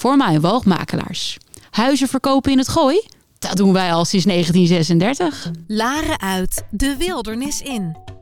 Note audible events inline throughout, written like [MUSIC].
voor woogmakelaars. Huizen verkopen in het gooi? Dat doen wij al sinds 1936. Laren uit, de wildernis in.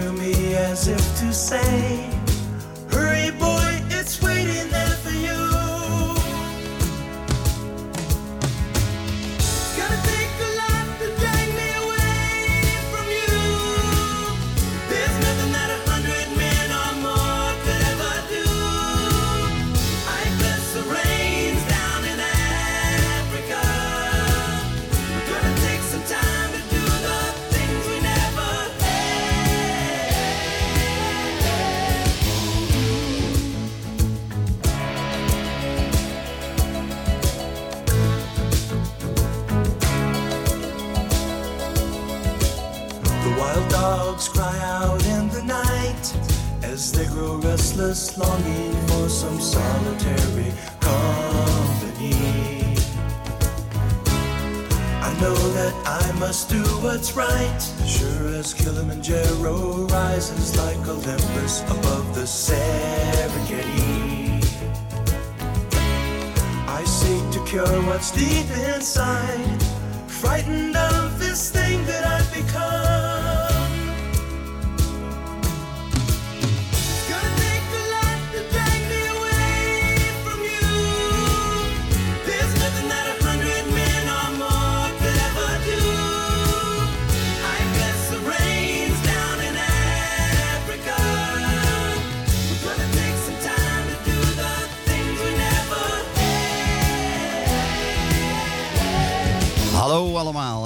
To me as if to say, rises like Olympus above the Serengeti. I seek to cure what's deep inside, frightened of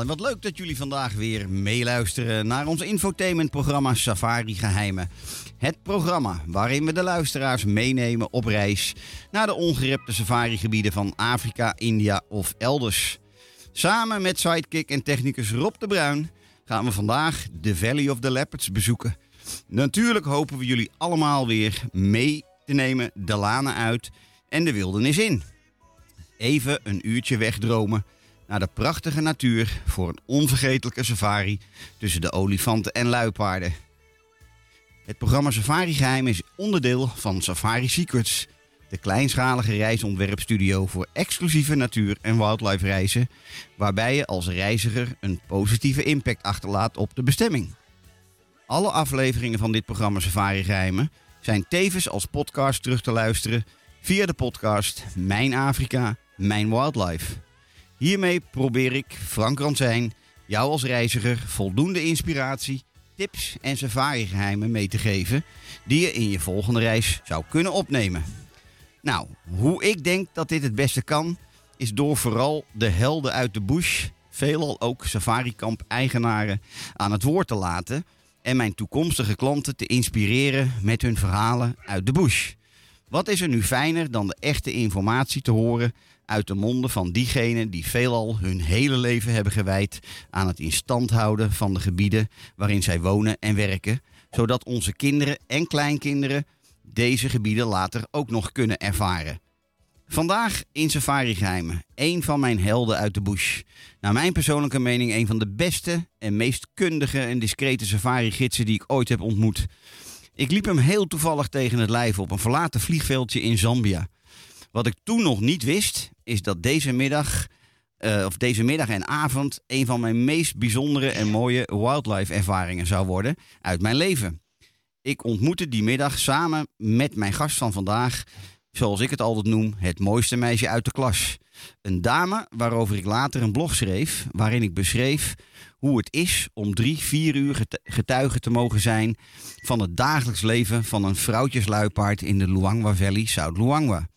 wat leuk dat jullie vandaag weer meeluisteren naar ons infotainmentprogramma Safari Geheimen. Het programma waarin we de luisteraars meenemen op reis naar de ongerepte safarigebieden van Afrika, India of elders. Samen met sidekick en technicus Rob de Bruin gaan we vandaag de Valley of the Leopards bezoeken. Natuurlijk hopen we jullie allemaal weer mee te nemen de lanen uit en de wildernis in. Even een uurtje wegdromen naar de prachtige natuur voor een onvergetelijke safari tussen de olifanten en luipaarden. Het programma Safari Geheim is onderdeel van Safari Secrets, de kleinschalige reisontwerpstudio voor exclusieve natuur- en wildlife reizen, waarbij je als reiziger een positieve impact achterlaat op de bestemming. Alle afleveringen van dit programma Safari Geheimen zijn tevens als podcast terug te luisteren via de podcast Mijn Afrika, Mijn Wildlife. Hiermee probeer ik, Frank Ransijn, jou als reiziger voldoende inspiratie, tips en safarigeheimen mee te geven die je in je volgende reis zou kunnen opnemen. Nou, hoe ik denk dat dit het beste kan, is door vooral de helden uit de bush, veelal ook safarikamp-eigenaren, aan het woord te laten en mijn toekomstige klanten te inspireren met hun verhalen uit de bush. Wat is er nu fijner dan de echte informatie te horen uit de monden van diegenen die veelal hun hele leven hebben gewijd aan het in stand houden van de gebieden waarin zij wonen en werken, zodat onze kinderen en kleinkinderen deze gebieden later ook nog kunnen ervaren. Vandaag in Safari Geheimen, een van mijn helden uit de bush. Naar mijn persoonlijke mening een van de beste en meest kundige en discrete safari-gidsen die ik ooit heb ontmoet. Ik liep hem heel toevallig tegen het lijf op een verlaten vliegveldje in Zambia. Wat ik toen nog niet wist, is dat deze middag, eh, of deze middag en avond, een van mijn meest bijzondere en mooie wildlife ervaringen zou worden uit mijn leven. Ik ontmoette die middag samen met mijn gast van vandaag, zoals ik het altijd noem, het mooiste meisje uit de klas. Een dame waarover ik later een blog schreef, waarin ik beschreef hoe het is om drie, vier uur getuige te mogen zijn van het dagelijks leven van een vrouwtjesluipaard in de Luangwa Valley, South Luangwa.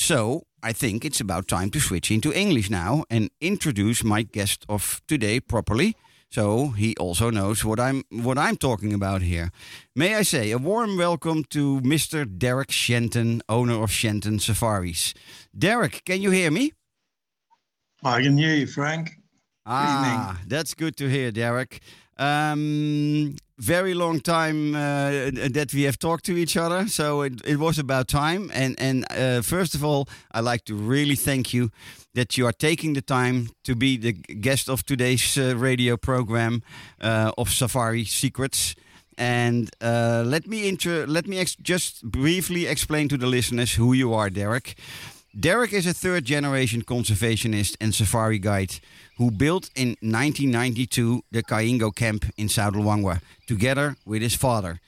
So, I think it's about time to switch into English now and introduce my guest of today properly. So he also knows what I'm what I'm talking about here. May I say a warm welcome to Mr. Derek Shenton, owner of Shenton Safaris. Derek, can you hear me? I can hear you, Frank. Ah, that's good to hear, Derek. Um, very long time uh, that we have talked to each other, so it, it was about time. And and uh, first of all, I'd like to really thank you that you are taking the time to be the guest of today's uh, radio program uh, of Safari Secrets. And uh, let me let me ex- just briefly explain to the listeners who you are, Derek. Derek is a third generation conservationist and safari guide who built in 1992 the Kaingo camp in South Luangwa together with his father.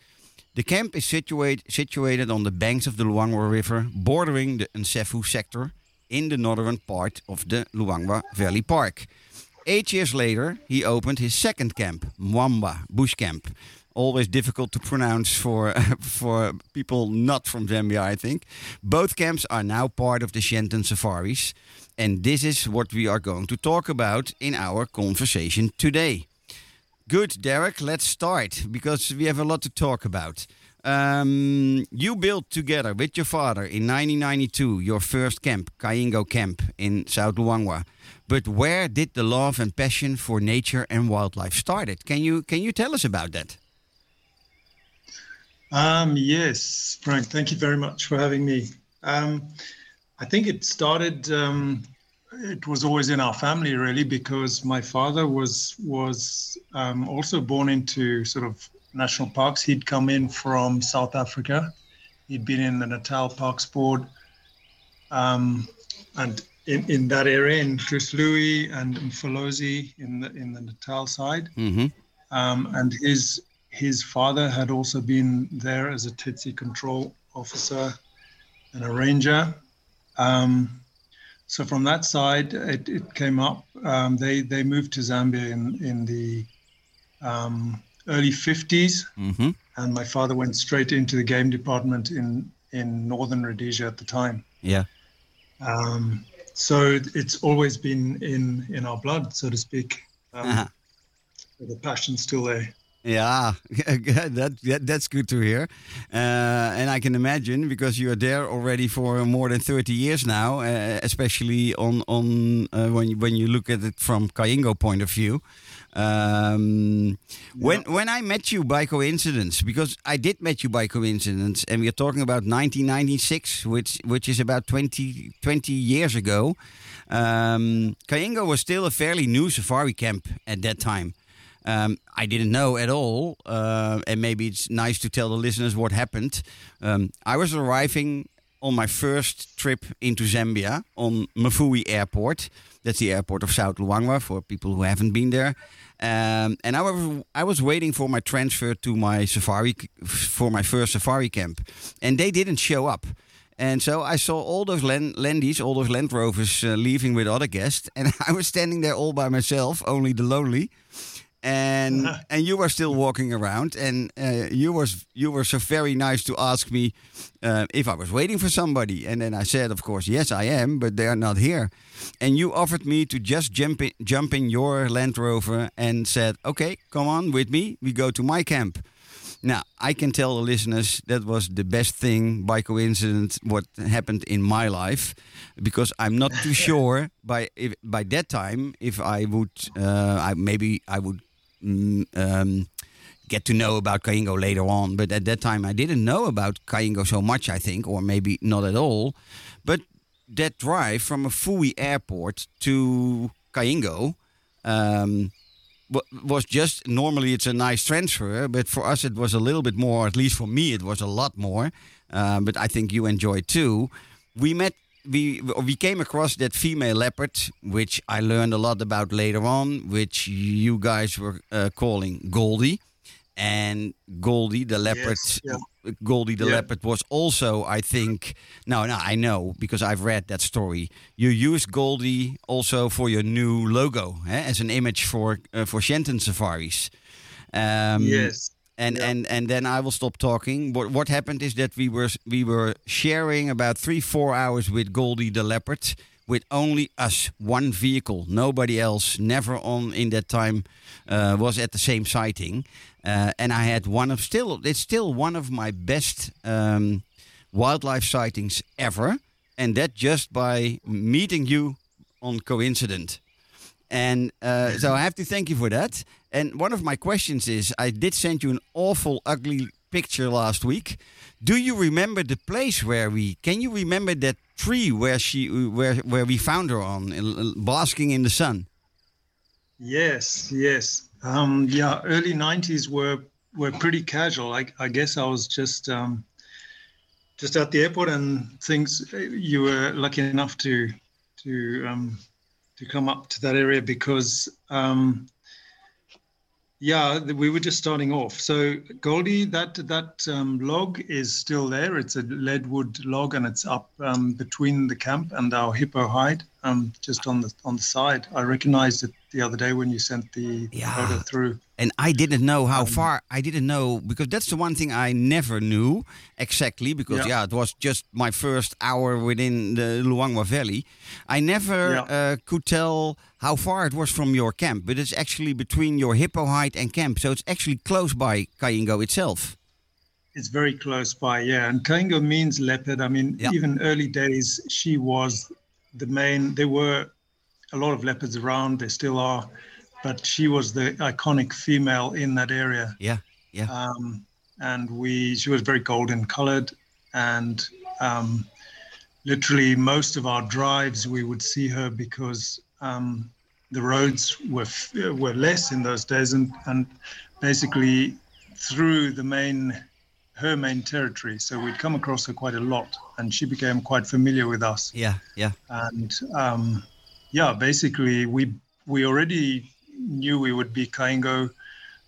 The camp is situate, situated on the banks of the Luangwa River, bordering the Nsefu sector in the northern part of the Luangwa Valley Park. Eight years later, he opened his second camp, Mwamba Bush Camp. Always difficult to pronounce for [LAUGHS] for people not from Zambia, I think. Both camps are now part of the Shenton Safaris, and this is what we are going to talk about in our conversation today. Good, Derek. Let's start because we have a lot to talk about. Um, you built together with your father in 1992 your first camp, Kaingo Camp in South Luangwa. But where did the love and passion for nature and wildlife started? Can you can you tell us about that? Um, yes, Frank, thank you very much for having me. Um, I think it started. Um, it was always in our family, really, because my father was was um, also born into sort of national parks. He'd come in from South Africa. He'd been in the Natal Parks Board, um, and in, in that area in Chris Louis and in Falosi in the in the Natal side. Mm-hmm. Um, and his his father had also been there as a tsetse control officer and a ranger. Um, so from that side, it, it came up. Um, they they moved to Zambia in in the um, early 50s, Mm-hmm. and my father went straight into the game department in in northern Rhodesia at the time. Yeah. Um, so it's always been in in our blood, so to speak. Um, Uh-huh. The passion's still there. Yeah, [LAUGHS] that, that that's good to hear, uh, and I can imagine because you are there already for more than thirty years now, uh, especially on on uh, when you, when you look at it from Kaingo point of view. Um, when when I met you by coincidence, because I did met you by coincidence, and we are talking about 1996, which which is about 20, 20 years ago. Um, Kaingo was still a fairly new safari camp at that time. Um, I didn't know at all, uh, and maybe it's nice to tell the listeners what happened. Um, I was arriving on my first trip into Zambia on Mfuwe Airport. That's the airport of South Luangwa for people who haven't been there. Um, and I was I was waiting for my transfer to my safari for my first safari camp, and they didn't show up. And so I saw all those land, landies, all those Land Rovers uh, leaving with other guests, and [LAUGHS] I was standing there all by myself, only the lonely. And and you were still walking around, and uh, you was you were so very nice to ask me uh, if I was waiting for somebody, and then I said, of course, yes, I am, but they are not here. And you offered me to just jump in, jump in your Land Rover and said, okay, come on with me, we go to my camp. Now, I can tell the listeners that was the best thing by coincidence what happened in my life because I'm not too [LAUGHS] sure by if, by that time if I would uh, I maybe I would um, get to know about Kaingo later on, but at that time I didn't know about Kaingo so much I think or maybe not at all. But that drive from Mfuwe airport to Kaingo um, was just normally it's a nice transfer, but for us it was a little bit more. At least for me, it was a lot more. Uh, but I think you enjoyed too. We met. We we came across that female leopard, which I learned a lot about later on, which you guys were uh, calling Goldie, and Goldie the leopard. yeah. Goldie the Yeah. leopard was also, I think. No, no, I know because I've read that story. You used Goldie also for your new logo eh, as an image for uh, for Shenton safaris. Um, yes. And Yeah. and and then I will stop talking. What what happened is that we were we were sharing about three four hours with Goldie the leopard with only us one vehicle, nobody else, never on in that time uh, was at the same sighting. Uh, and I had one of still it's still one of my best um, wildlife sightings ever, and that just by meeting you on coincident. And uh, so I have to thank you for that. And one of my questions is I did send you an awful ugly picture last week. Do you remember the place where we can you remember that tree where she where where we found her on basking in the sun? Yes, yes. Um, yeah, early '90s were were pretty casual. I, I guess I was just um, just at the airport, and things. You were lucky enough to to um, to come up to that area because um, yeah, we were just starting off. So Goldie, that that um, log is still there. It's a leadwood log, and it's up um, between the camp and our hippo hide, um, just on the on the side. I recognized it the other day when you sent the Yeah. photo through. And I didn't know how far. I didn't know because that's the one thing I never knew exactly because yeah, Yeah. it was just my first hour within the Luangwa Valley. I never Yeah. uh, could tell how far it was from your camp, but it's actually between your hippo hide and camp, so it's actually close by Kaingo itself. It's very close by, yeah. And Kaingo means leopard. I mean, Yeah. even early days, she was the main. There were a lot of leopards around. There still are, but she was the iconic female in that area. Yeah, yeah, um, and we she was very golden colored and um, literally most of our drives we would see her because um, the roads were f- were less in those days and and basically through the main her main territory so we'd come across her quite a lot and she became quite familiar with us yeah, yeah. and um, yeah, basically we we already knew we would be Kaingo,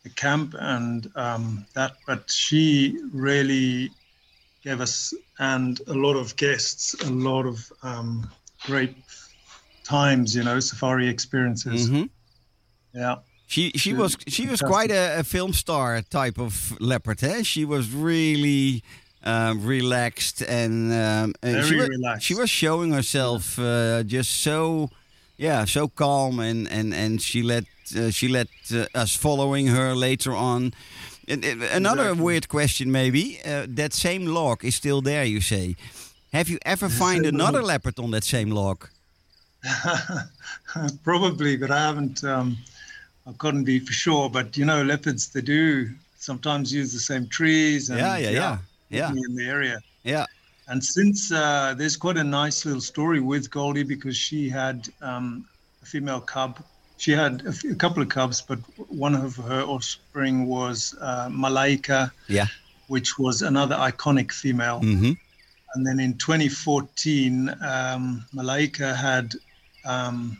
the camp, and um, that. But she really gave us and a lot of guests a lot of um, great times. You know, safari experiences. hmm Yeah. She she was she was quite a, a film star type of leopard. Eh? She was really um, relaxed and, um, and she was, relaxed. She was showing herself uh, just so yeah so calm and and and she let uh, she let uh, us following her later on. And, another Exactly. weird question maybe uh, that same log is still there. You say. Have you ever [LAUGHS] find another leopard on that same log? [LAUGHS] Probably, but I haven't. Um, I couldn't be for sure. But you know, leopards they do sometimes use the same trees. And, Yeah, yeah, yeah, yeah. In the area. Yeah. And since uh, there's quite a nice little story with Goldie because she had um, a female cub. She had a, f- a couple of cubs, but one of her offspring was uh, Malaika, Yeah. which was another iconic female. Mm-hmm. And then in 2014, um, Malaika had um,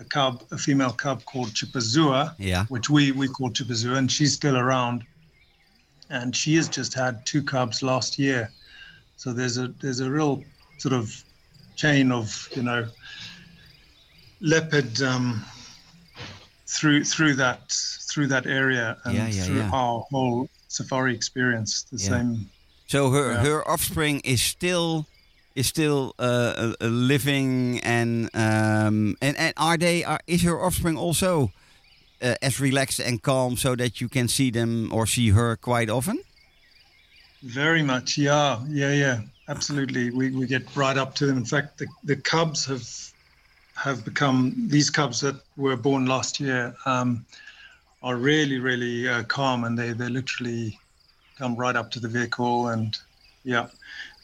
a cub, a female cub called Chipazua, Yeah. which we, we call Chipazua, and she's still around. And she has just had two cubs last year. So there's a there's a real sort of chain of you know leopard um, through through that through that area and Yeah, yeah, through our whole safari experience. The same So her her offspring is still is still uh, uh, living and um and and are they are is her offspring also uh, as relaxed and calm so that you can see them or see her quite often? Very much, yeah, yeah, yeah, absolutely. We, we get right up to them. In fact, the, the cubs have have become these cubs that were born last year um, are really, really uh, calm, and they they literally come right up to the vehicle, and yeah,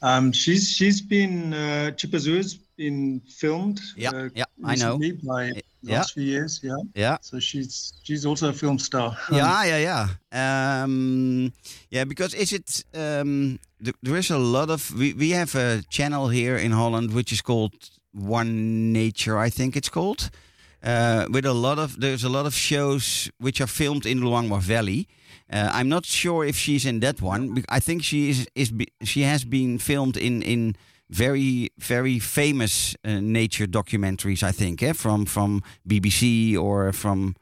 um, she's she's been uh, Chipazua's been filmed. Yeah, uh, yeah, I know. By Yeah. last few years, yeah. Yeah. So she's she's also a film star. [LAUGHS] Yeah, yeah, yeah. Um, yeah, because is it? Um, th- there is a lot of. We we have a channel here in Holland which is called One Nature, I think it's called. Uh, with a lot of there's a lot of shows which are filmed in Luangwa Valley. Uh, I'm not sure if she's in that one. I think she is is be, she has been filmed in in very very famous uh, nature documentaries. I think, eh? from from BBC or from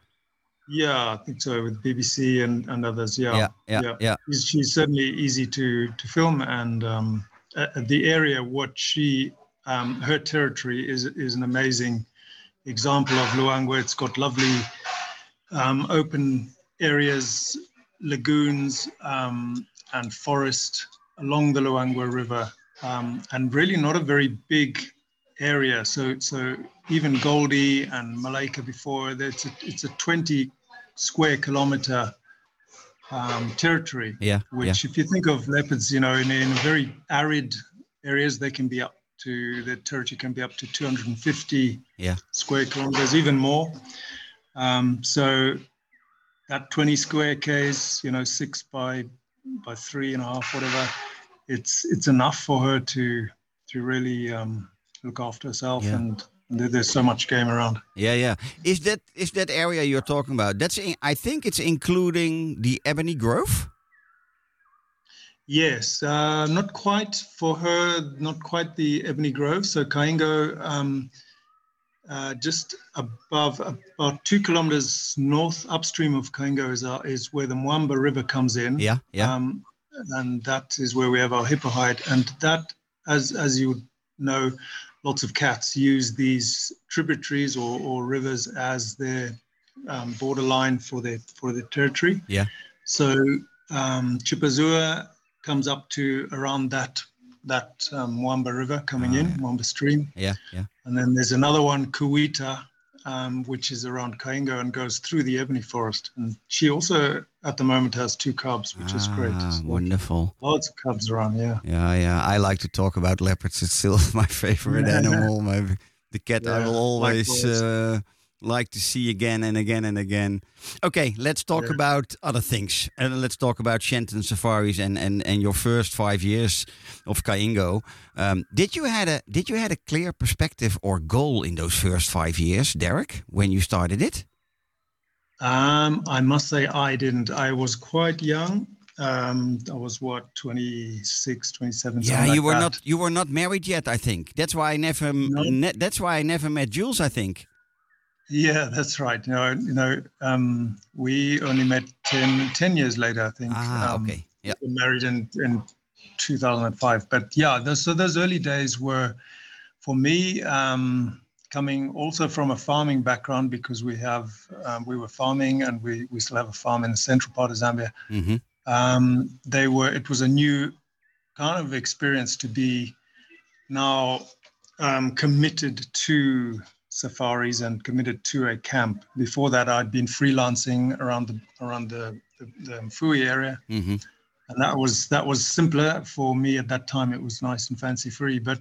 Yeah, I think so with BBC and, and others. Yeah, yeah yeah yeah She's, she's certainly easy to to film, and um, uh, the area what she um, her territory is is an amazing example of Luangwa. It's got lovely um, open areas, lagoons, um, and forest along the Luangwa River, um, and really not a very big area. So so even Goldie and Malaika before, it's a, it's a 20 square kilometer um, territory yeah which if you think of leopards, you know, in, in very arid areas, they can be up to, their territory can be up to 250 Yeah. square kilometers, even more. Um, so that 20 square Ks, you know, six by, by three and a half, whatever, it's, it's enough for her to, to really um, look after herself. Yeah. And, and there's so much game around. Yeah, yeah. Is that is that area you're talking about? That's in, I think it's including the Ebony Grove. Yes, uh, not quite for her, not quite the Ebony Grove. So Kaingo, um, uh, just above, about two kilometers north upstream of Kaingo is, uh, is where the Mwamba River comes in. Yeah, yeah, Um, and that is where we have our hippohide. And that, as, as you know, lots of cats use these tributaries or, or rivers as their um, borderline for their, for their territory. yeah. So um, Chipazua comes up to around that that um, Mwamba River coming Ah, in, yeah. Mwamba Stream, Yeah, yeah. and then there's another one, Kuita, um, which is around Kaingo and goes through the ebony forest. And she also, at the moment, has two cubs, which is great. Ah, So wonderful. Lots of cubs around, yeah. Yeah, yeah. I like to talk about leopards. It's still [LAUGHS] my favorite [LAUGHS] animal. My, the cat I will always uh, like to see again and again and again. Okay, let's talk Yeah. about other things. And let's talk about Shenton Safaris and, and, and your first five years of Kaingo. Um, did you had a did you had a clear perspective or goal in those first five years, Derek, when you started it? Um, I must say I didn't. I was quite young. Um, I was what 26, 27. Yeah, you like were that. not you were not married yet. I think that's why I never No. ne- that's why I never met Jules. I think. Yeah, that's right. You know, you know, um, we only met 10, 10 years later, I think. Ah, Um, okay. Yeah. we married in, in 2005. But yeah, those, so those early days were, for me, um, coming also from a farming background because we have, um, we were farming and we, we still have a farm in the central part of Zambia. hmm Um, they were, it was a new kind of experience to be now um, committed to safaris and committed to a camp. Before that, I'd been freelancing around the around the the, the Mfuwe area, hmm and that was that was simpler for me at that time. It was nice and fancy free. But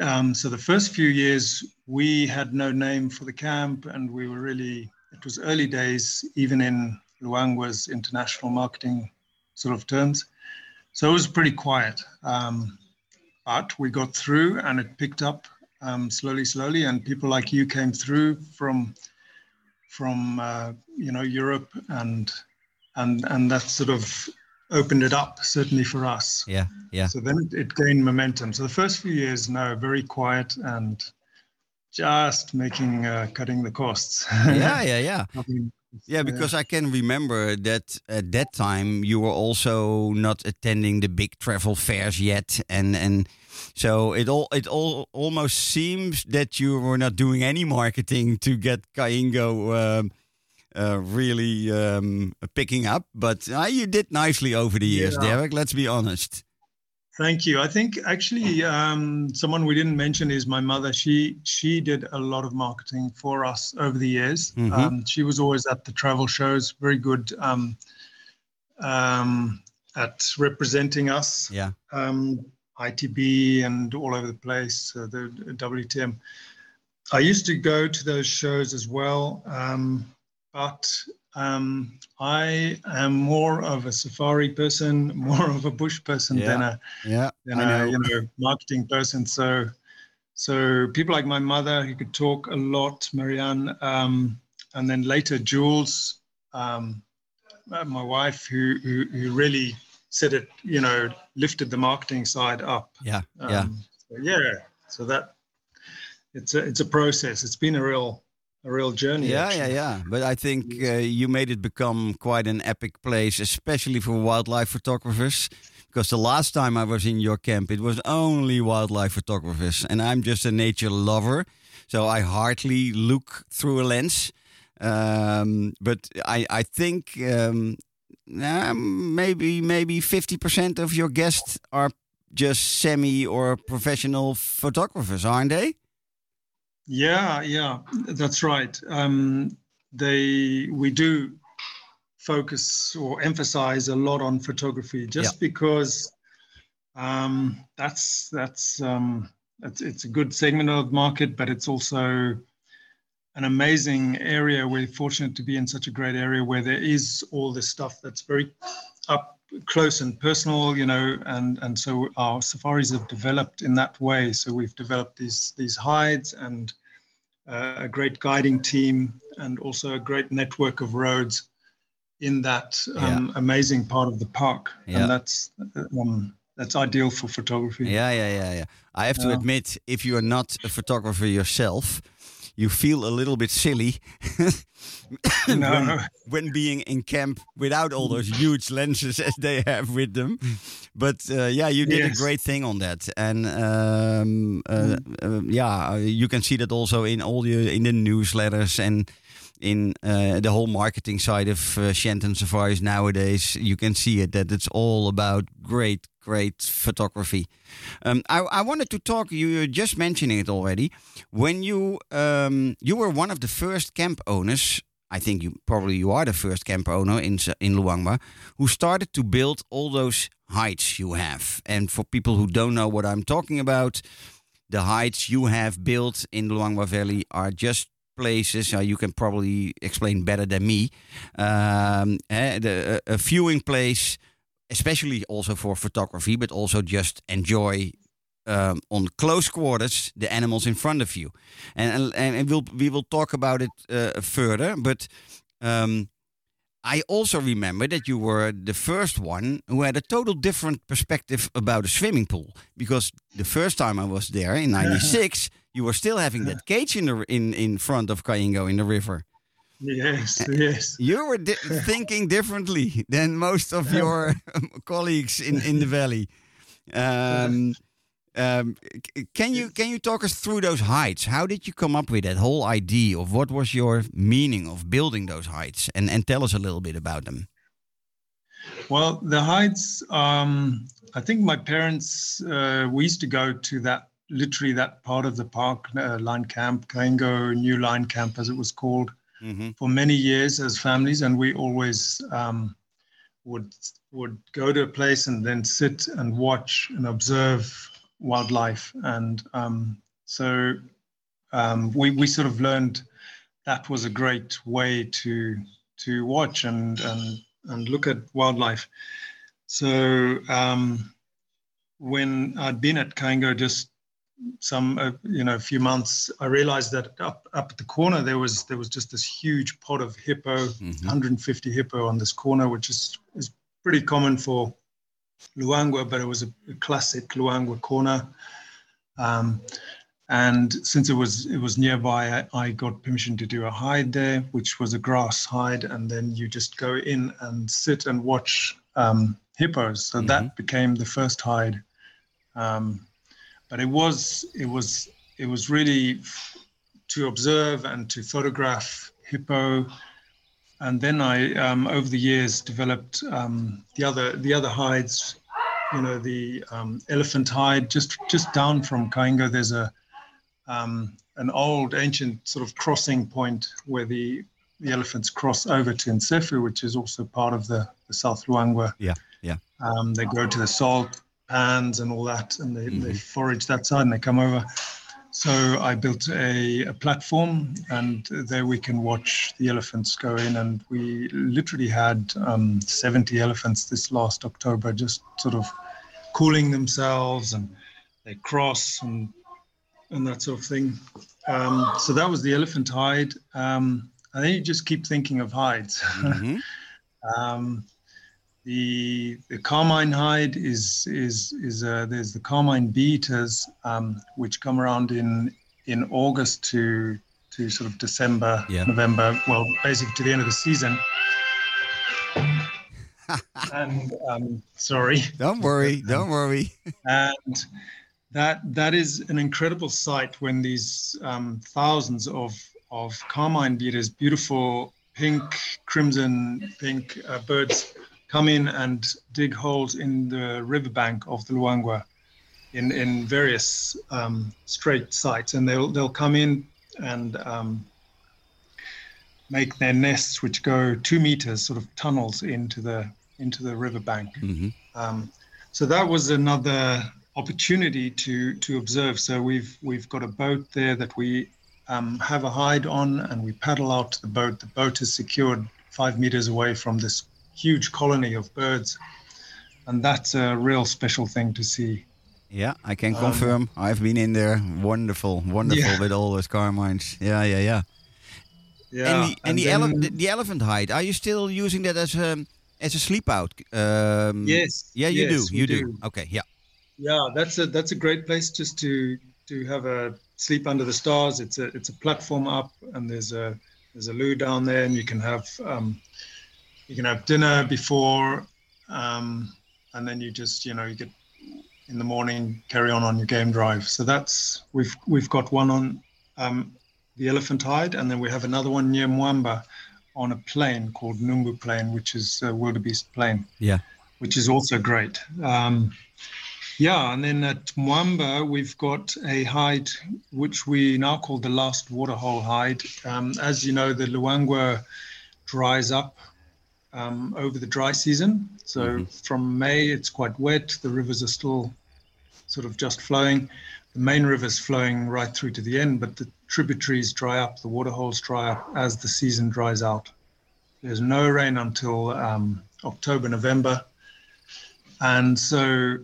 um, so the first few years, we had no name for the camp, and we were really it was early days, even in Luangwa's international marketing sort of terms. So it was pretty quiet. Um, but we got through, and it picked up um, slowly, slowly, and people like you came through from from uh, you know Europe and and and that sort of opened it up certainly for us. Yeah, yeah. So then it, it gained momentum. So the first few years, no, very quiet and just making uh, cutting the costs. yeah, yeah, yeah. [LAUGHS] Nothing- Yeah, because I can remember that at that time you were also not attending the big travel fairs yet, and and so it all it all almost seems that you were not doing any marketing to get Kaingo um, uh, really um, picking up. But uh, you did nicely over the years, Yeah. Derek. Let's be honest. Thank you. I think actually um, someone we didn't mention is my mother. She she did a lot of marketing for us over the years. Mhm. Um, she was always at the travel shows, very good um, um, at representing us. Yeah. ITB and all over the place, uh, the WTM. I used to go to those shows as well, um, but um, I am more of a safari person, [LAUGHS] more of a bush person than a Yeah. than I a know. you know marketing person. So, so people like my mother who could talk a lot, Marianne, um, and then later Jules, um, uh, my wife, who, who who really said it, you know, lifted the marketing side up. Yeah. Um, yeah. So yeah. So that it's a it's a process. It's been a real a real journey. Yeah, yeah, yeah. But I think uh, you made it become quite an epic place, especially for wildlife photographers. Because the last time I was in your camp, it was only wildlife photographers, and I'm just a nature lover, so I hardly look through a lens. Um, but I, I think um, uh, maybe maybe fifty percent of your guests are just semi or professional photographers, aren't they? Yeah, yeah, that's right. Um, they we do focus or emphasize a lot on photography just because um, that's that's um, it's, it's a good segment of the market, but it's also an amazing area. We're fortunate to be in such a great area where there is all this stuff that's very up close and personal, you know, and and so our safaris have developed in that way. So we've developed these these hides and uh, a great guiding team and also a great network of roads in that um, amazing part of the park, Yeah. and that's um, that's ideal for photography. Yeah, yeah, yeah, yeah. I have to Yeah. admit, if you are not a photographer yourself, you feel a little bit silly [LAUGHS] No. when, when being in camp without all those huge lenses as they have with them. But uh, yeah, you did a great thing on that, and um, uh, uh, yeah, uh, you can see that also in all the in the newsletters and in uh, the whole marketing side of uh, Shenton Safaris nowadays. You can see it that it's all about great, great photography. Um, I, I wanted to talk. You were just mentioning it already. When you um, you were one of the first camp owners. I think you probably you are the first camp owner in in Luangwa who started to build all those heights you have. And for people who don't know what I'm talking about, the heights you have built in Luangwa Valley are just places. Uh, you can probably explain better than me. Um, eh, the, a, viewing place, especially also for photography, but also just enjoy um, on close quarters the animals in front of you. And and, and we'll we will talk about it uh, further, but. Um, I also remember that you were the first one who had a total different perspective about a swimming pool. Because the first time I was there in [LAUGHS] '96, you were still having that cage in the in in front of Kaingo in the river. Yes, yes. You were di- [LAUGHS] thinking differently than most of your [LAUGHS] colleagues in in the valley. Um, um, can you can you talk us through those heights? How did you come up with that whole idea of what was your meaning of building those heights, and and tell us a little bit about them. Well, the heights. Um, I think my parents. Uh, we used to go to that literally that part of the park, uh, Line Camp, Kaingo New Line Camp, as it was called, Mm-hmm. for many years as families, and we always um, would would go to a place and then sit and watch and observe wildlife, and um, so um, we we sort of learned that was a great way to to watch and and and look at wildlife. So um, when I'd been at Kaingo just some uh, you know a few months, I realized that up up at the corner there was there was just this huge pot of hippo, Mhm. 150 hippo on this corner, which is is pretty common for Luangwa, but it was a, a classic Luangwa corner. Um, and since it was it was nearby, I, I got permission to do a hide there, which was a grass hide, and then you just go in and sit and watch um, hippos. So that became the first hide. Um, but it was it was it was really to observe and to photograph hippo and then I, um, over the years, developed um, the other the other hides. You know, the um, elephant hide. Just just down from Kaingo, there's a um, an old ancient sort of crossing point where the the elephants cross over to Nsefu, which is also part of the, the South Luangwa. Yeah, yeah. Um, they go to the salt pans and all that, and they, they forage that side and they come over. So I built a, a platform, and there we can watch the elephants go in. And we literally had um, 70 elephants this last October, just sort of cooling themselves, and they cross and and that sort of thing. Um, so that was the elephant hide. Um, and then you just keep thinking of hides. [LAUGHS] Mhm. The the carmine hide is is is uh, there's the carmine bee-eaters um, which come around in in August to to sort of December Yeah. November well basically to the end of the season. [LAUGHS] and um, sorry, Don't worry, don't worry. [LAUGHS] and that that is an incredible sight when these um, thousands of of carmine bee-eaters, beautiful pink, crimson, pink uh, birds, come in and dig holes in the riverbank of the Luangwa, in in various um, straight sites, and they'll they'll come in and um, make their nests, which go two meters, sort of tunnels into the into the riverbank. hmm Um, so that was another opportunity to to observe. So we've we've got a boat there that we um, have a hide on, and we paddle out to the boat. The boat is secured five meters away from this huge colony of birds, and that's a real special thing to see. Yeah, I can confirm. I've been in there. Wonderful, wonderful Yeah. with all those carmines. Yeah, yeah, yeah. Yeah, and the, and the, then- ele- the, the elephant hide. Are you still using that as a as a sleep out? Um, Yes, Yeah, you yes, do. You do. do. Okay. Yeah. Yeah, that's a that's a great place just to to have a sleep under the stars. It's a it's a platform up, and there's a there's a loo down there, and you can have um, you can have dinner before, um, and then you just you know you get in the morning carry on on your game drive. So that's we've we've got one on um, the Elephant Hide, and then we have another one near Mwamba on a plain called Numbu Plain, which is a wildebeest plain Yeah. which is also great. Um, yeah, and then at Mwamba, we've got a hide which we now call the last waterhole hide. Um, as you know, the Luangwa dries up um, over the dry season. So from May, it's quite wet. The rivers are still sort of just flowing. The main river's flowing right through to the end, but the tributaries dry up, the waterholes dry up as the season dries out. There's no rain until um, October, November. And so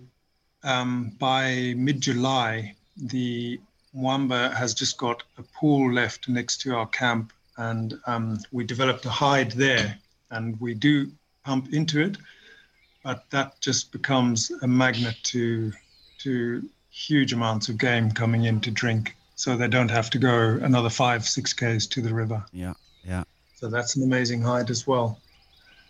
um, by mid July, the Mwamba has just got a pool left next to our camp. And um, we developed a hide there and we do pump into it. But that just becomes a magnet to, to huge amounts of game coming in to drink. So they don't have to go another five, six Ks to the river. Yeah. Yeah. So that's an amazing hide as well.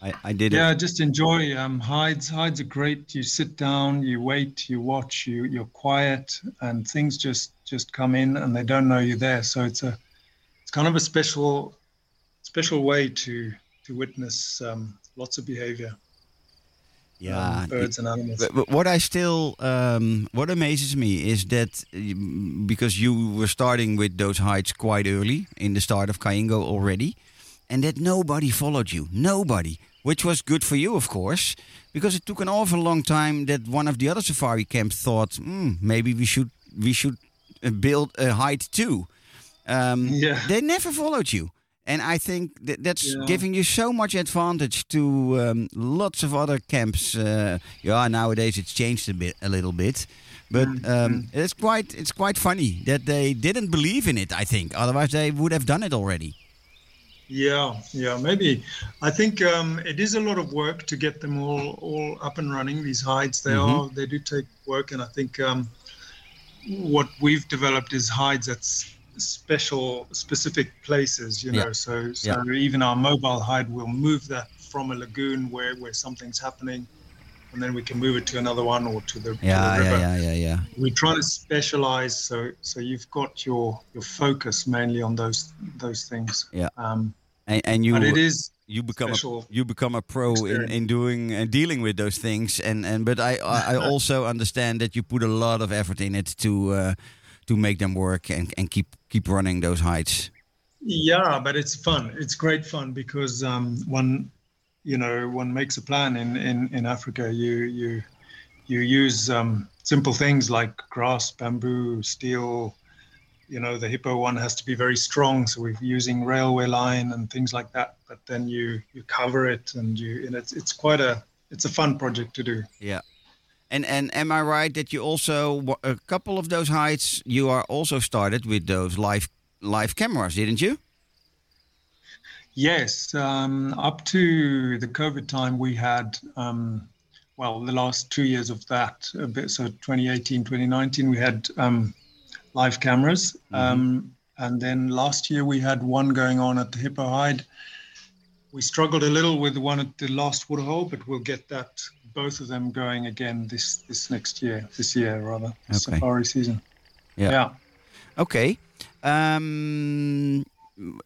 I, I did Yeah, it. just enjoy um, hides. Hides are great. You sit down, you wait, you watch, you you're quiet, and things just just come in, and they don't know you're there. So it's a it's kind of a special special way to to witness um, lots of behavior. Yeah. um, birds and animals. But, but what I still, um, what amazes me is that um, because you were starting with those hides quite early in the start of Kaingo already, and that nobody followed you, nobody, which was good for you, of course, because it took an awful long time that one of the other safari camps thought, hmm, maybe we should we should uh, build a hide too. Um, Yeah. They never followed you. And I think that that's Yeah. giving you so much advantage to um, lots of other camps. Uh, yeah, nowadays it's changed a bit, a little bit, but um, it's quite it's quite funny that they didn't believe in it. I think otherwise they would have done it already. Yeah, yeah, maybe. I think um, it is a lot of work to get them all all up and running. These hides, they are they do take work, and I think um, what we've developed is hides at s- special, specific places. You Yeah. know, so so even our mobile hide will move that from a lagoon where where something's happening, and then we can move it to another one or to the, to the Yeah, river yeah, yeah, yeah, yeah. we try to specialize so so you've got your your focus mainly on those those things Yeah. um And, and you, but it is you become a, you become a pro in, experience. in doing and dealing with those things and and but I I I [LAUGHS] also understand that you put a lot of effort in it to uh, to make them work and and keep keep running those heights. Yeah, but it's fun. It's great fun because um, one, you know, one makes a plan in in in Africa. You you you use um, simple things like grass, bamboo, steel. You know, the hippo one has to be very strong, so we're using railway line and things like that. But then you you cover it, and you and it's it's quite a it's a fun project to do. Yeah. And and am I right that you also a couple of those hides you are also started with those live live cameras, didn't you? Yes, um, up to the COVID time, we had, um, well, the last two years of that, a bit, so 2018, 2019, we had um, live cameras. Um, and then last year, we had one going on at the Hippo Hide. We struggled a little with the one at the last waterhole, but we'll get that, both of them going again this, this next year, this year rather, Okay. safari season. Yeah. yeah. Okay. Um,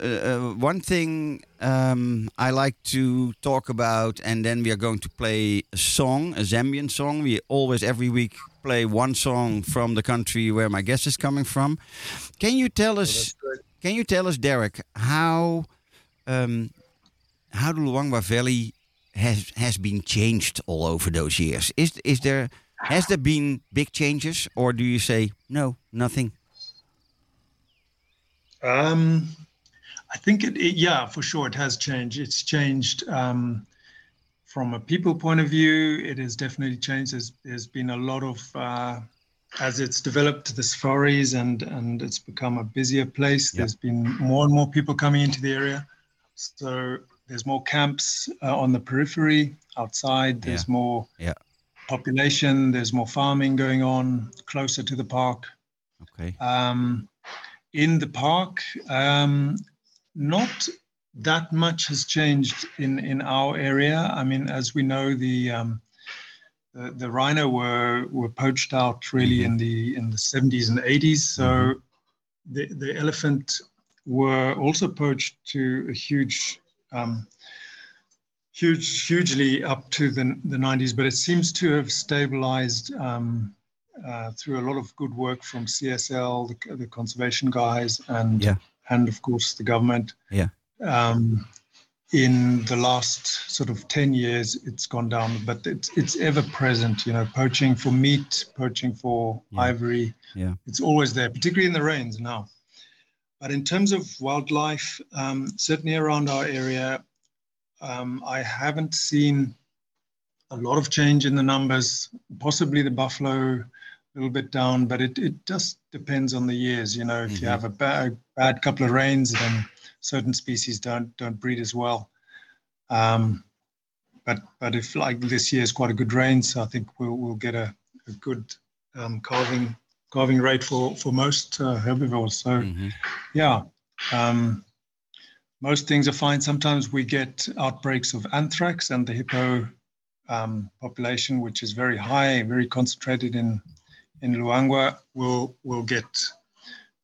uh, uh, one thing um, I like to talk about, and then we are going to play a song, a Zambian song. We always, every week, play one song from the country where my guest is coming from. Can you tell us, can you tell us, Derek, how um, how the Luangwa Valley has has been changed all over those years? Is is there has there been big changes, or do you say no, nothing? Um, I think it, it, yeah, for sure, it has changed. It's changed um, from a people point of view. It has definitely changed. There's, there's been a lot of uh, as it's developed the safaris and and it's become a busier place. Yeah. There's been more and more people coming into the area, so there's more camps uh, on the periphery outside. There's Yeah. more Yeah. population. There's more farming going on closer to the park Okay. um, in the park. Um, not that much has changed in, in our area. I mean, as we know, the um, the, the rhino were were poached out really in the in the 70s and 80s. So the the elephant were also poached to a huge. Um, huge hugely up to the, the 90s but it seems to have stabilized um, uh, through a lot of good work from CSL, the, the conservation guys, and Yeah. and of course the government. Yeah. Um, in the last sort of ten years, it's gone down, but it's it's ever present. You know, poaching for meat, poaching for Yeah. ivory. Yeah. It's always there, particularly in the rains now. But in terms of wildlife, um, certainly around our area, um, I haven't seen a lot of change in the numbers. Possibly the buffalo a little bit down, but it, it just depends on the years. You know, if Mhm. you have a bad, bad couple of rains, then certain species don't don't breed as well. Um, but but if like this year is quite a good rain, so I think we'll we'll get a, a good um, calving calving rate for for most uh, herbivores. So Mhm. yeah. Um, most things are fine. Sometimes we get outbreaks of anthrax and the hippo um, population, which is very high, very concentrated in in Luangwa, will will get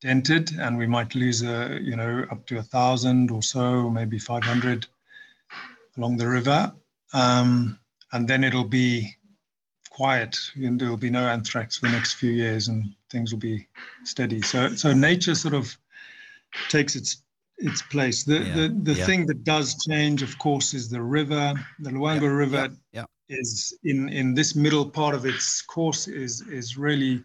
dented, and we might lose a you know up to a thousand or so, maybe five hundred along the river, um, and then it'll be quiet, and there'll be no anthrax for the next few years, and things will be steady. So so nature sort of takes its its place. The Yeah, the, the yeah. thing that does change, of course, is the river. The River yeah. is in in this middle part of its course is is really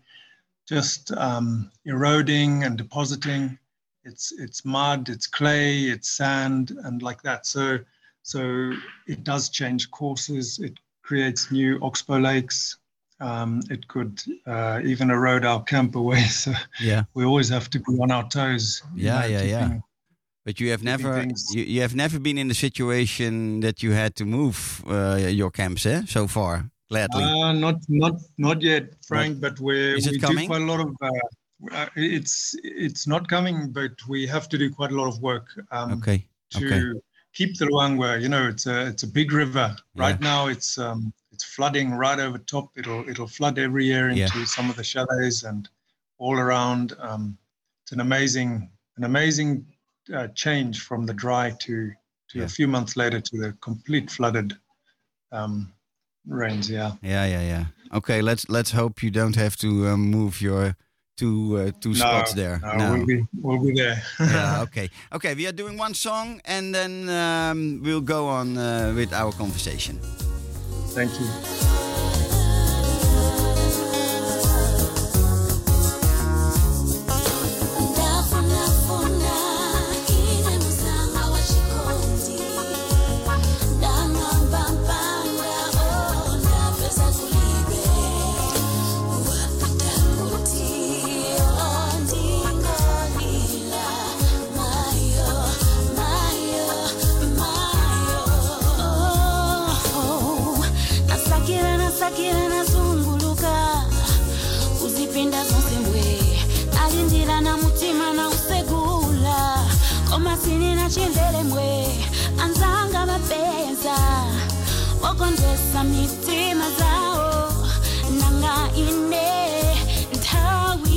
just um, eroding and depositing. It's it's mud, it's clay, it's sand, and like that. So so it does change courses. It creates new oxbow lakes. Um, it could uh, even erode our camp away. [LAUGHS] So Yeah. we always have to be on our toes. you Yeah, yeah, yeah. keeping- But you have never you, you have never been in the situation that you had to move uh, your camps, eh? So far, gladly. Uh, not not not yet, Frank. But we Is it we coming? do quite a lot of. Uh, uh, it's it's not coming, but we have to do quite a lot of work um, okay. to okay. Keep the Luangwa. You know, it's a it's a big river. Right now, it's um, it's flooding right over top. It'll it'll flood every year Yeah. into some of the chalets and all around. Um, it's an amazing an amazing uh, change from the dry to to Yeah. a few months later to the complete flooded um, rains. Yeah. Yeah, yeah, yeah. Okay, let's let's hope you don't have to uh, move your two uh, two spots there. no, we'll be we'll be there. yeah, [LAUGHS] okay. Okay, we are doing one song and then um, we'll go on uh, with our conversation. Thank you. Alindira na na usegula koma sinina chindele mbwe anzanga mapeza. Wakondwesa mitima zawo nanga ine nthawi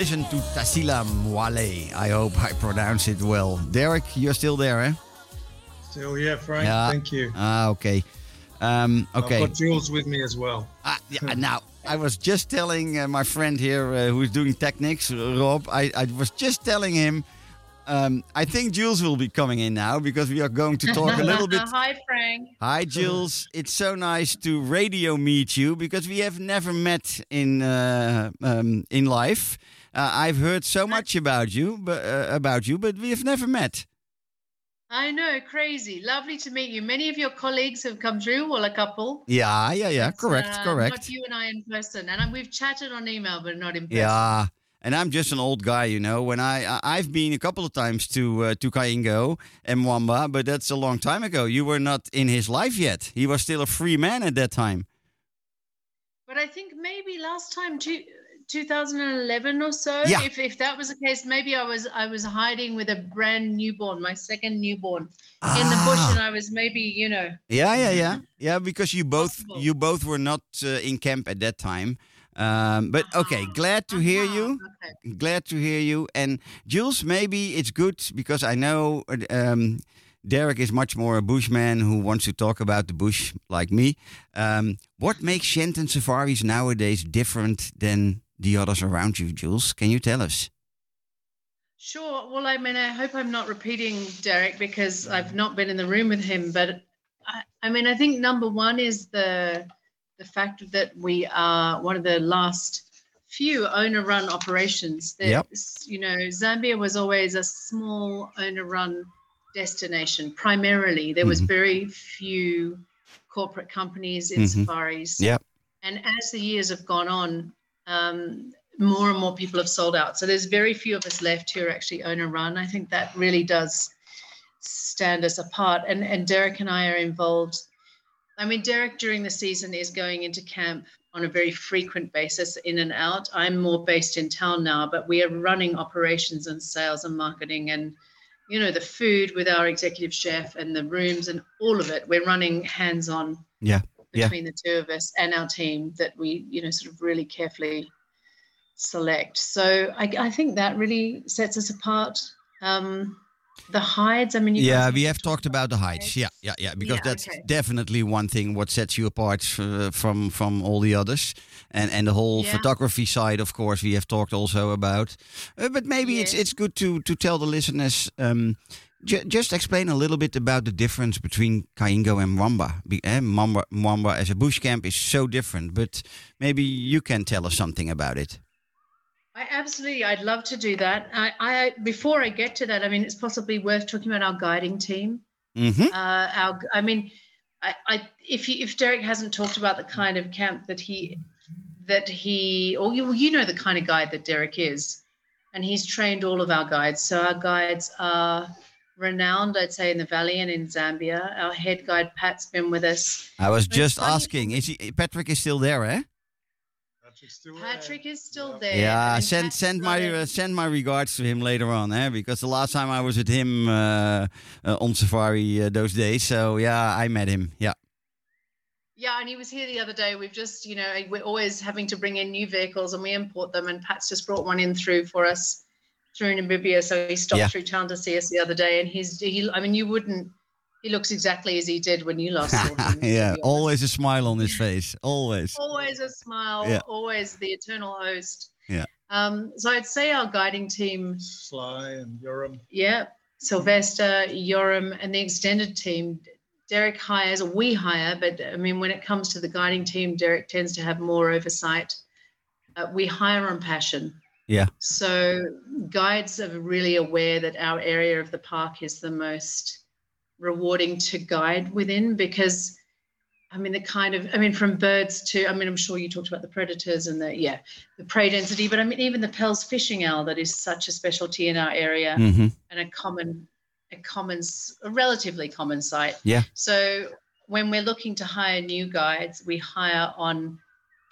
we have listened to Tasila Mwale. I hope I pronounce it well. Derek, you're still there, eh? Still here, Frank. Yeah. Thank you. Ah, okay. Um, okay. I've got Jules with me as well. Ah, yeah, [LAUGHS] now, I was just telling uh, my friend here uh, who's doing techniques, Rob, I, I was just telling him, um, I think Jules will be coming in now because we are going to talk a little bit. [LAUGHS] Hi, Frank. Hi, Jules. It's so nice to radio meet you because we have never met in uh, um, in life. Uh, I've heard so much about you, but uh, about you, but we have never met. I know, crazy. Lovely to meet you. Many of your colleagues have come through, well, a couple. Yeah, yeah, yeah. But, correct, uh, correct. Not you and I in person, and uh, we've chatted on email, but not in person. Yeah, and I'm just an old guy, you know. When I I've been a couple of times to uh, to Kaingo and Mwamba, but that's a long time ago. You were not in his life yet. He was still a free man at that time. But I think maybe last time, two, 2011 or so. Yeah. If if that was the case, maybe I was I was hiding with a brand newborn, my second newborn, in the bush, Ah. and I was maybe you know. Yeah, yeah, yeah, yeah. Because you both Possible. you both were not uh, in camp at that time. Um, but okay, glad to hear Ah, you. Okay. Glad to hear you. And Jules, maybe it's good because I know um, Derek is much more a bushman who wants to talk about the bush like me. Um, what makes Shenton safaris nowadays different than the others around you, Jules? Can you tell us? Sure. Well, I mean, I hope I'm not repeating Derek because I've not been in the room with him. But I, I mean, I think number one is the the fact that we are one of the last few owner-run operations. Yep. You know, Zambia was always a small owner-run destination. Primarily, there was Mhm. very few corporate companies in Mhm. safaris. Yep. And as the years have gone on, um, more and more people have sold out. So there's very few of us left who are actually owner-run. I think that really does stand us apart. And and Derek and I are involved. I mean, Derek during the season is going into camp on a very frequent basis, in and out. I'm more based in town now, but we are running operations and sales and marketing and you know the food with our executive chef and the rooms and all of it. We're running hands-on Yeah, yeah. Between the two of us and our team that we you know sort of really carefully select. So I, I think that really sets us apart. Um, the hides. I mean, you yeah, we have talked about the hides. Yeah, yeah, yeah. Because Yeah, that's okay. definitely one thing what sets you apart uh, from from all the others, and and the whole Yeah. photography side. Of course, we have talked also about. Uh, but maybe it's it's good to to tell the listeners. Um, ju- just explain a little bit about the difference between Kaingo and Mwamba. Be- eh, Mwamba, Mwamba as a bush camp is so different, but maybe you can tell us something about it. I absolutely, I'd love to do that. I, I before I get to that, I mean, it's possibly worth talking about our guiding team. hmm Uh, our, I mean, I, I if you, if Derek hasn't talked about the kind of camp that he that he or you you know the kind of guide that Derek is, and he's trained all of our guides. So our guides are renowned, I'd say, in the valley and in Zambia. Our head guide Pat's been with us. I was just funny- asking. Is he, Patrick is still there, eh? Patrick's still. Patrick is still there. Yeah, and send Pat's send my uh, send my regards to him later on, eh? Because the last time I was with him uh, uh, on safari uh, those days, so yeah, I met him. Yeah, Yeah, and he was here the other day. We've just, you know, we're always having to bring in new vehicles and we import them. And Pat's just brought one in through for us through Namibia. So he stopped Yeah. through town to see us the other day. And he's, he, I mean, you wouldn't, he looks exactly as he did when you last saw him. [LAUGHS] yeah. Always a smile on his face. Always. always a smile, Yeah. always the eternal host. Yeah. Um, so I'd say our guiding team Sly and Yoram. Yeah, Sylvester, Yoram, and the extended team. Derek hires, or we hire, but I mean, when it comes to the guiding team, Derek tends to have more oversight. Uh, we hire on passion. Yeah. So guides are really aware that our area of the park is the most rewarding to guide within because I mean the kind of I mean from birds to I mean I'm sure you talked about the predators and the yeah the prey density but I mean even the Pel's fishing owl that is such a specialty in our area hmm and a common a common a relatively common sight Yeah. so when we're looking to hire new guides we hire on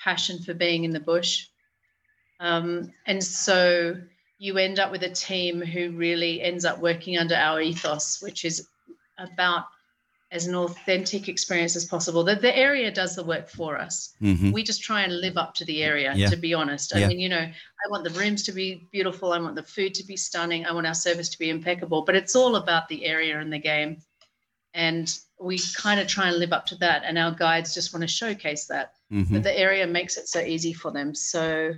passion for being in the bush um, and so you end up with a team who really ends up working under our ethos which is about as an authentic experience as possible. The, the area does the work for us. Hmm we just try and live up to the area Yeah. to be honest. I Yeah. mean you know i want the rooms to be beautiful. I want the food to be stunning. I want our service to be impeccable but it's all about the area and the game. And we kind of try and live up to that and our guides just want to showcase that. Hmm but the area makes it so easy for them. So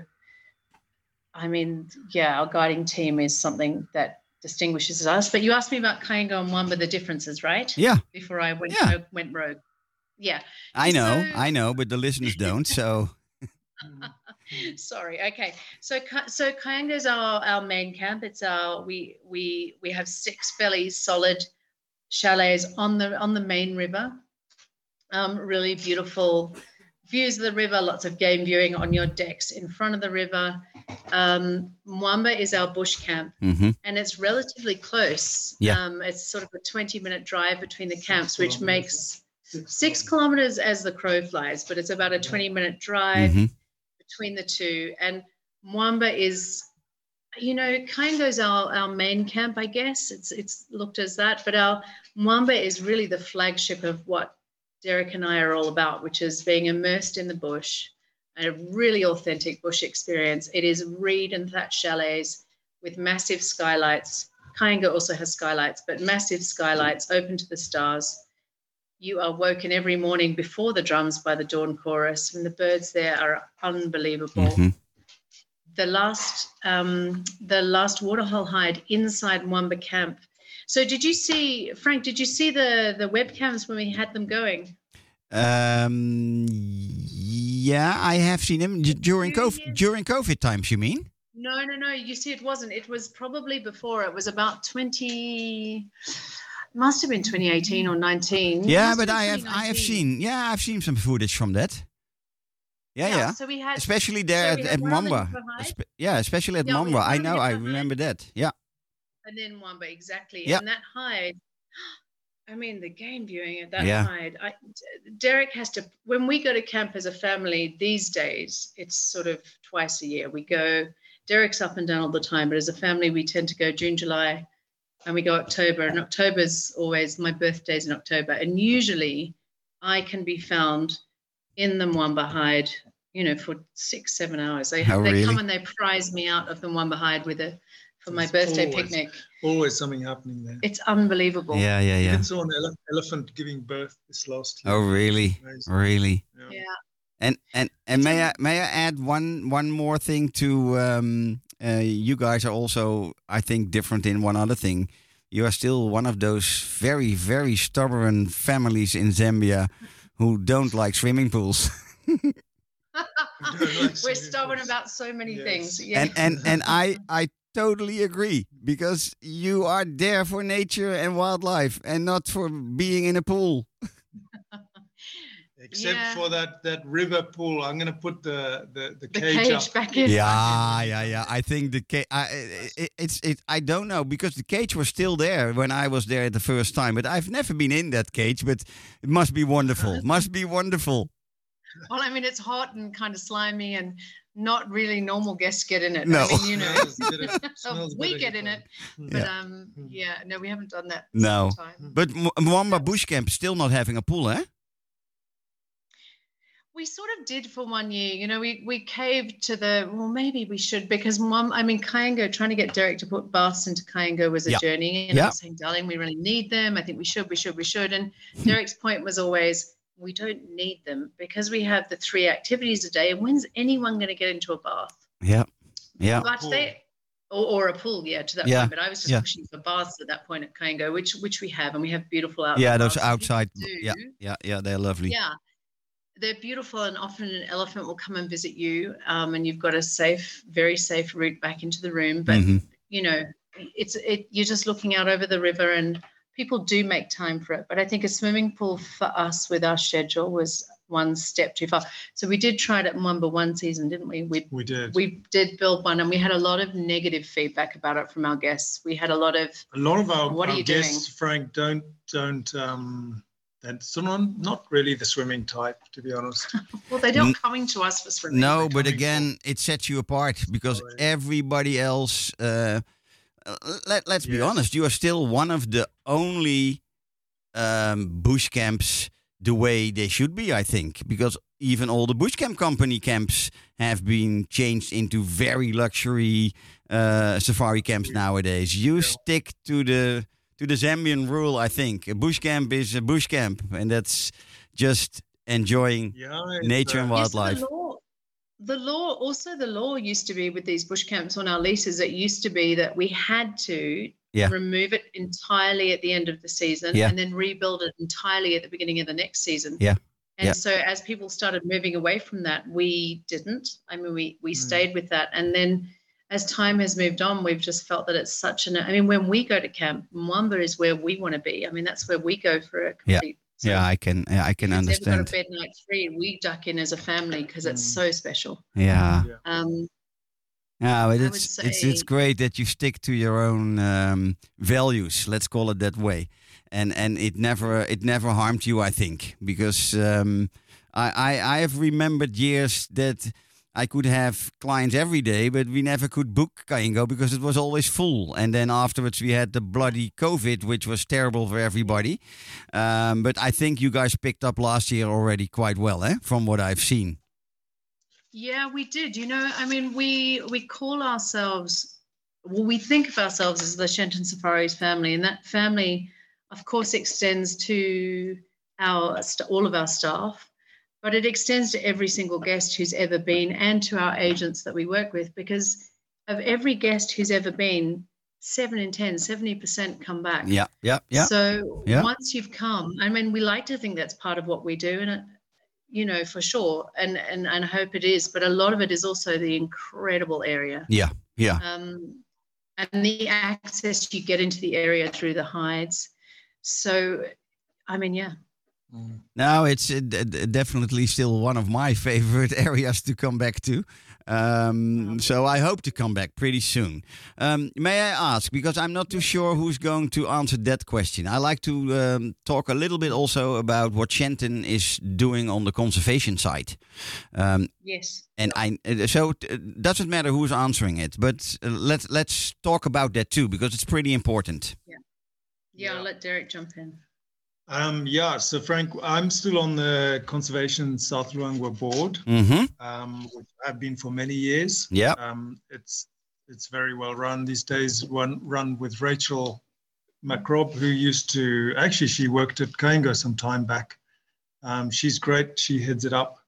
i mean yeah our guiding team is something that distinguishes us but you asked me about kaingo and Mwamba the differences right Yeah, before i went Yeah. went rogue yeah I know, So- I know, but the listeners don't. So [LAUGHS] [LAUGHS] Sorry. Okay. So so Kaingo is our our main camp. It's our we we we have six fairly solid chalets on the on the main river. Um, really beautiful views of the river. Lots of game viewing on your decks in front of the river. Um, Mwamba is our bush camp, hmm and it's relatively close. Yeah. Um, it's sort of a twenty minute drive between the camps, which makes six kilometers as the crow flies, but it's about a twenty minute drive hmm between the two. And Mwamba is, you know, Kaingo's our, our main camp, I guess. It's it's looked as that, but our Mwamba is really the flagship of what Derek and I are all about, which is being immersed in the bush, a really authentic bush experience. It is reed and thatch chalets with massive skylights. Kaingo also has skylights, but massive skylights open to the stars. You are woken every morning before the drums by the dawn chorus, and the birds there are unbelievable. hmm The last, um, the last waterhole hide inside Mwamba camp. So, did you see Frank? Did you see the the webcams when we had them going? Um, yeah, I have seen them during COVID. During COVID times, you mean? No, no, no. You see, it wasn't. It was probably before. It was about 20. Must have been 2018 or 19. Yeah, but I have I have seen yeah I've seen some footage from that. Yeah, yeah. So we had. Especially there so at, at one on the Mwamba. Espe- yeah, especially at Yeah, Mwamba. I know. I remember that. Yeah. And then Mwamba exactly. Yep. And that hide, [GASPS] I mean, the game viewing at that Yeah. hide. I, Derek has to when we go to camp as a family these days. It's sort of twice a year. We go. Derek's up and down all the time, but as a family, we tend to go June, July, and we go October. And October's always my birthday's in October, and usually I can be found in the Mwamba hide. You know, for six, seven hours. They Oh, they really? come and they prize me out of the Mwamba hide with a for my It's birthday always- picnic. Always something happening there. It's unbelievable. Yeah, yeah, yeah. Even saw an ele- elephant giving birth this last year. Oh, really? Really? Yeah. Yeah. And and and may I may I add one one more thing to um, uh, you guys are also I think different in one other thing. You are still one of those very very stubborn families in Zambia who don't like swimming pools. [LAUGHS] like [LAUGHS] We're stubborn pools. about so many Yes. things. Yeah. and and and I I totally agree because you are there for nature and wildlife and not for being in a pool. [LAUGHS] Except Yeah. for that that river pool, I'm going to put the the, the, the cage, cage, up. back in. Yeah, yeah, yeah. I think the cage. It, it's it. I don't know because the cage was still there when I was there the first time, but I've never been in that cage. But it must be wonderful. [LAUGHS] must be wonderful. Well, I mean, it's hot and kind of slimy, and not really normal guests get in it. No. I mean, you know, Smells a bit of- smells a we get in it, but Yeah. um, yeah, no, we haven't done that. No. Time. But M- Mwamba Bush Camp still not having a pool, eh? We sort of did for one year. You know, we we caved to the well, maybe we should because mom. I mean, Kaingo trying to get Derek to put baths into Kaingo was a Yeah. journey, and Yeah. I was saying, darling, we really need them. I think we should, we should, we should. And Derek's point was always, we don't need them because we have the three activities a day. And when's anyone going to get into a bath? Yeah, yeah. But Pool. they. Or, or a pool, yeah, to that Yeah, point. But I was just yeah. pushing for baths at that point at Kaingo, which which we have, and we have beautiful outdoor Yeah, those baths. Outside. do. Yeah, yeah, yeah. They're lovely. Yeah, they're beautiful, and often an elephant will come and visit you, um, and you've got a safe, very safe route back into the room. But Mhm. you know, it's it. You're just looking out over the river, and people do make time for it. But I think a swimming pool for us with our schedule was one step too far. So we did try it at Mwamba one season, didn't we? We We did. we did build one, and we had a lot of negative feedback about it from our guests. We had a lot of a lot of our, What are you guests, Frank, don't don't um that's not not really the swimming type, to be honest. [LAUGHS] well, they're not coming to us for swimming. No, but coming again, it sets you apart because Alright. everybody else. Uh, uh, let Let's be honest. You are still one of the only um, bush camps the way they should be. I think because even all the bush camp company camps have been changed into very luxury uh, safari camps nowadays. You stick to the to the Zambian rule. I think a bush camp is a bush camp, and that's just enjoying Yeah, nature uh, and Yes, wildlife. the law, the law, also the law used to be with these bush camps on our leases. It used to be that we had to Yeah. remove it entirely at the end of the season Yeah. and then rebuild it entirely at the beginning of the next season. Yeah. And Yeah. so as people started moving away from that, we didn't. I mean, we we Mm. stayed with that, and then. As time has moved on, we've just felt that it's such an. I mean, when we go to camp, Mwamba is where we want to be. I mean, that's where we go for a Yeah. complete. so Yeah, I can. Yeah, I can if it's ever understand. got a bed night free, we duck in as a family because it's Mm. so special. Yeah, Um, yeah, but it's it's it's great that you stick to your own um, values. Let's call it that way, and and it never it never harmed you. I think because um, I, I I have remembered years that. I could have clients every day, but we never could book Kaingo because it was always full. And then afterwards, we had the bloody COVID, which was terrible for everybody. Um, but I think you guys picked up last year already quite well, eh? From what I've seen. Yeah, we did. You know, I mean, we we call ourselves, well, we think of ourselves as the Shenton Safaris family, and that family, of course, extends to our all of our staff, but it extends to every single guest who's ever been, and to our agents that we work with, because of every guest who's ever been, seven in 10, 70% come back. Yeah, yeah, yeah. So Yeah. once you've come, I mean, we like to think that's part of what we do, and it, you know, for sure, and and and I hope it is. But a lot of it is also the incredible area, Yeah, yeah. um, and the access you get into the area through the hides. So, I mean, yeah, No, it's uh, d- d- definitely still one of my [LAUGHS] favorite areas to come back to. Um, so I hope to come back pretty soon. Um, may I ask, because I'm not too sure who's going to answer that question. I like to um, talk a little bit also about what Shenton is doing on the conservation side. Um, yes. and I uh, so it uh, doesn't matter who's answering it, but uh, let's let's talk about that too because it's pretty important. Yeah, Yeah. I'll let Derek jump in. Um, yeah, so Frank, I'm still on the Conservation South Luangwa board, Mm-hmm. um, which I've been for many years. Yeah. Um, it's it's very well run these days. One run with Rachel McRobb, who used to actually she worked at Kaingo some time back. Um, she's great. She heads it up,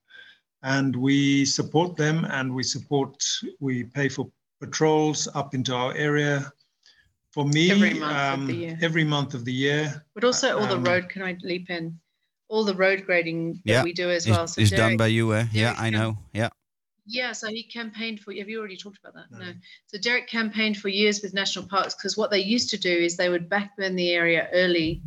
and we support them, and we support. We pay for patrols up into our area. For me, Every month of um, the year. every month of the year, But also all the Um, road. Can I leap in? All the road grading that Yeah, we do as well. So it's done by you, eh? Yeah, Derek I know. Yeah. Yeah, so he campaigned for. You have you already talked about that? No. No. So Derek campaigned for years with national parks because what they used to do is they would backburn the area early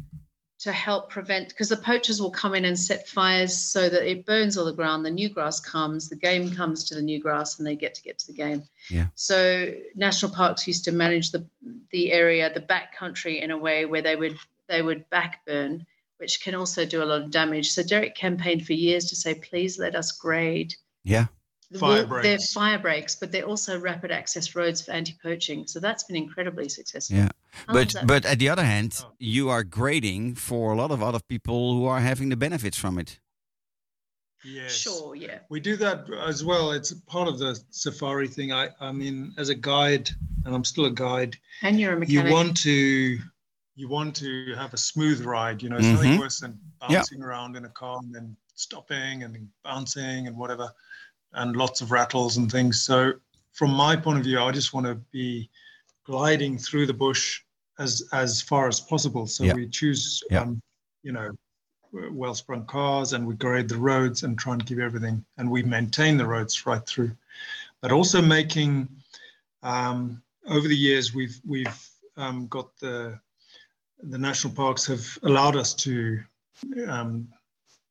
to help prevent because the poachers will come in and set fires so that it burns all the ground. The new grass comes, the game comes to the new grass, and they get to get to the game. Yeah. So national parks used to manage the the area, the back country, in a way where they would they would backburn, which can also do a lot of damage. So Derek campaigned for years to say, please let us grade Yeah. The Fire wall- They're fire breaks, but they're also rapid access roads for anti-poaching. So that's been incredibly successful. Yeah. I But but at the other hand, Oh. you are grading for a lot of other people who are having the benefits from it. yes, sure, yeah, We do that as well. It's part of the safari thing. I, I mean, as a guide, and I'm still a guide, and you're a mechanic. you want to you want to have a smooth ride. You know, it's nothing Mhm. worse than Yeah. bouncing around in a car and then stopping and bouncing and whatever, and lots of rattles and things. So, from my point of view, I just want to be gliding through the bush as as far as possible. So we choose, um, you know, well sprung cars and we grade the roads and try and keep everything and we maintain the roads right through but also making um, over the years we've we've um, got the the national parks have allowed us to um,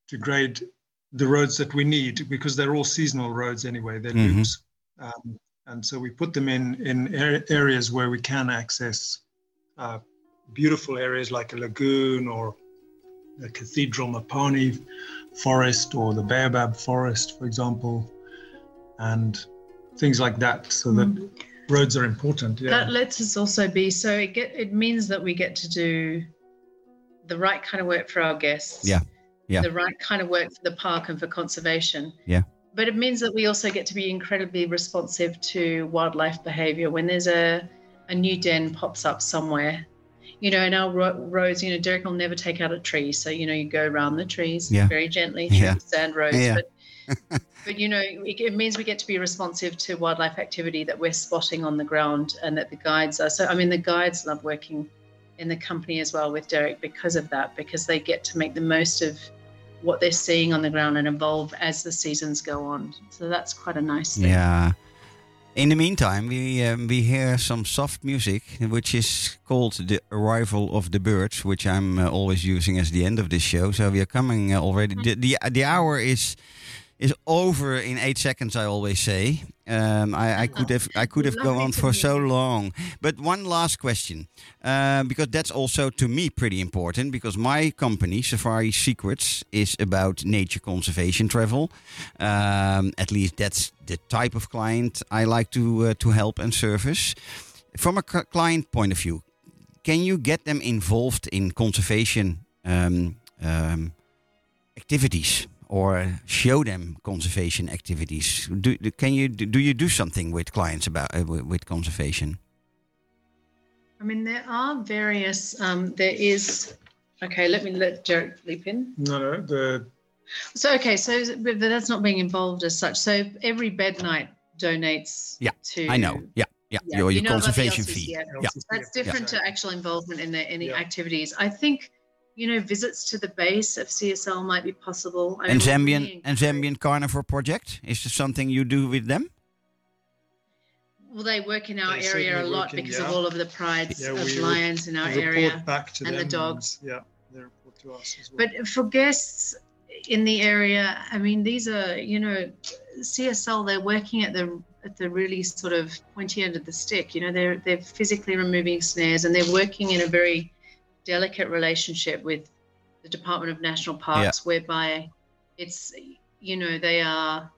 to grade the roads that we need because they're all seasonal roads anyway they're Mhm. loops um, and so we put them in in ar- areas where we can access uh, beautiful areas like a lagoon or the Cathedral Mopane forest or the Baobab forest, for example, and things like that. So that roads are important. Yeah. That lets us also be so it get it means that we get to do the right kind of work for our guests. Yeah, yeah. The right kind of work for the park and for conservation. Yeah. But it means that we also get to be incredibly responsive to wildlife behavior when there's a a new den pops up somewhere. You know, in our ro- roads, you know, Derek will never take out a tree. So, you know, you go around the trees Yeah. very gently through Yeah. the sand roads. Yeah. But [LAUGHS] but you know it, it means we get to be responsive to wildlife activity that we're spotting on the ground and that the guides are so i mean the guides love working in the company as well with derek because of that because they get to make the most of what they're seeing on the ground and evolve as the seasons go on so that's quite a nice thing Yeah. In the meantime, we um, we hear some soft music, which is called "The Arrival of the Birds," which I'm uh, always using as the end of this show. So we are coming uh, already. The, the the hour is is over in eight seconds. I always say. Um, I, I could have I could have gone on for so long. But one last question, uh, because that's also to me pretty important. Because my company, Safari Secrets, is about nature conservation travel. Um, at least that's the type of client I like to uh, to help and service. From a client point of view, can you get them involved in conservation um, um, activities or show them conservation activities? Do, do- can you do you do something with clients about uh, with, with conservation? i mean there are various um, there is okay let me let derek leap in no, no, the So okay, so but that's not being involved as such. So every bed night donates. Yeah, to I know. Yeah, yeah. Yeah, your you your know conservation fee. Yeah. That's different to actual involvement in the any Yeah. activities. I think you know, visits to the base of CSL might be possible. I and Zambian and Zambian Carnivore Project is this something you do with them? Well, they work in our They area a lot work in- because yeah. of all of the prides Yeah, of lions in our area. back to and the them dogs. yeah, they report to us as well. But for guests in the area, I mean, these are you know, CSL. They're working at the at the really sort of pointy end of the stick. You know, they're they're physically removing snares and they're working in a very delicate relationship with the Department of National Parks, whereby it's you know they are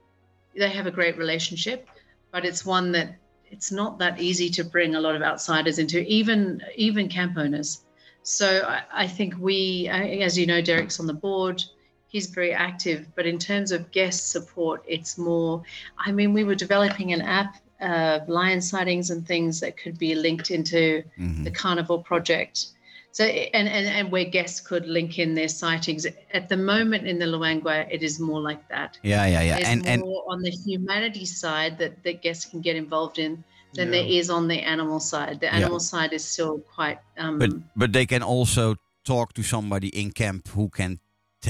they have a great relationship, but it's one that it's not that easy to bring a lot of outsiders into, even even camp owners. So I, I think we, as you know, Derek's on the board. He's very active, but in terms of guest support, it's more. I mean, we were developing an app, uh, lion sightings and things that could be linked into Mhm. the Carnivore project. So and, and and where guests could link in their sightings. At the moment in the Luangwa, it is more like that. Yeah, yeah, yeah. There's And and more on the humanities side that that guests can get involved in than Yeah. there is on the animal side. The Yeah. animal side is still quite. Um, but but they can also talk to somebody in camp who can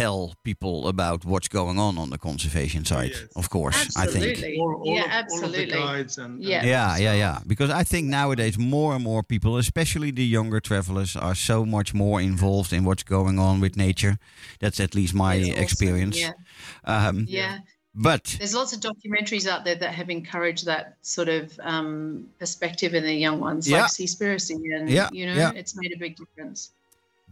tell people about what's going on on the conservation side. Yes. Of course, I think. Absolutely. all, all Yeah, of, all of absolutely. the guides and, and Yeah. Yeah, yeah, yeah. Because I think nowadays more and more people, especially the younger travelers, are so much more involved in what's going on with nature. That's at least my it's awesome. experience. Yeah, Um, yeah. But There's lots of documentaries out there that have encouraged that sort of um, perspective in the young ones, Yeah. like Seaspiracy, and Yeah, you know, yeah. it's made a big difference.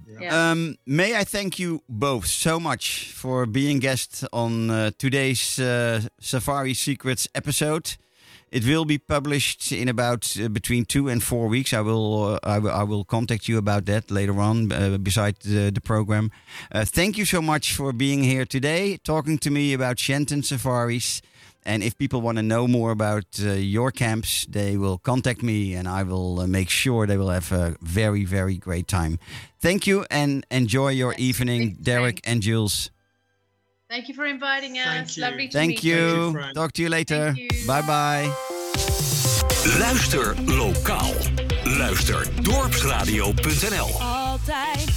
Yeah. Yeah. Um, may I thank you both so much for being guests on uh, today's uh, Safari Secrets episode. It will be published in about uh, between two and four weeks. I will uh, I, will- I will contact you about that later on, uh, beside the, the program. Uh, thank you so much for being here today, talking to me about Shenton Safaris. And if people want to know more about uh, your camps, they will contact me, and I will uh, make sure they will have a very, very great time. Thank you, and enjoy your evening, Derek Frank. and Jules. Thank you for inviting us. Thank you. Lovely to Thank meet you. Thank you, Talk to you later. You. Bye bye. Luister lokaal. Luister dorpsradio.nl Altijd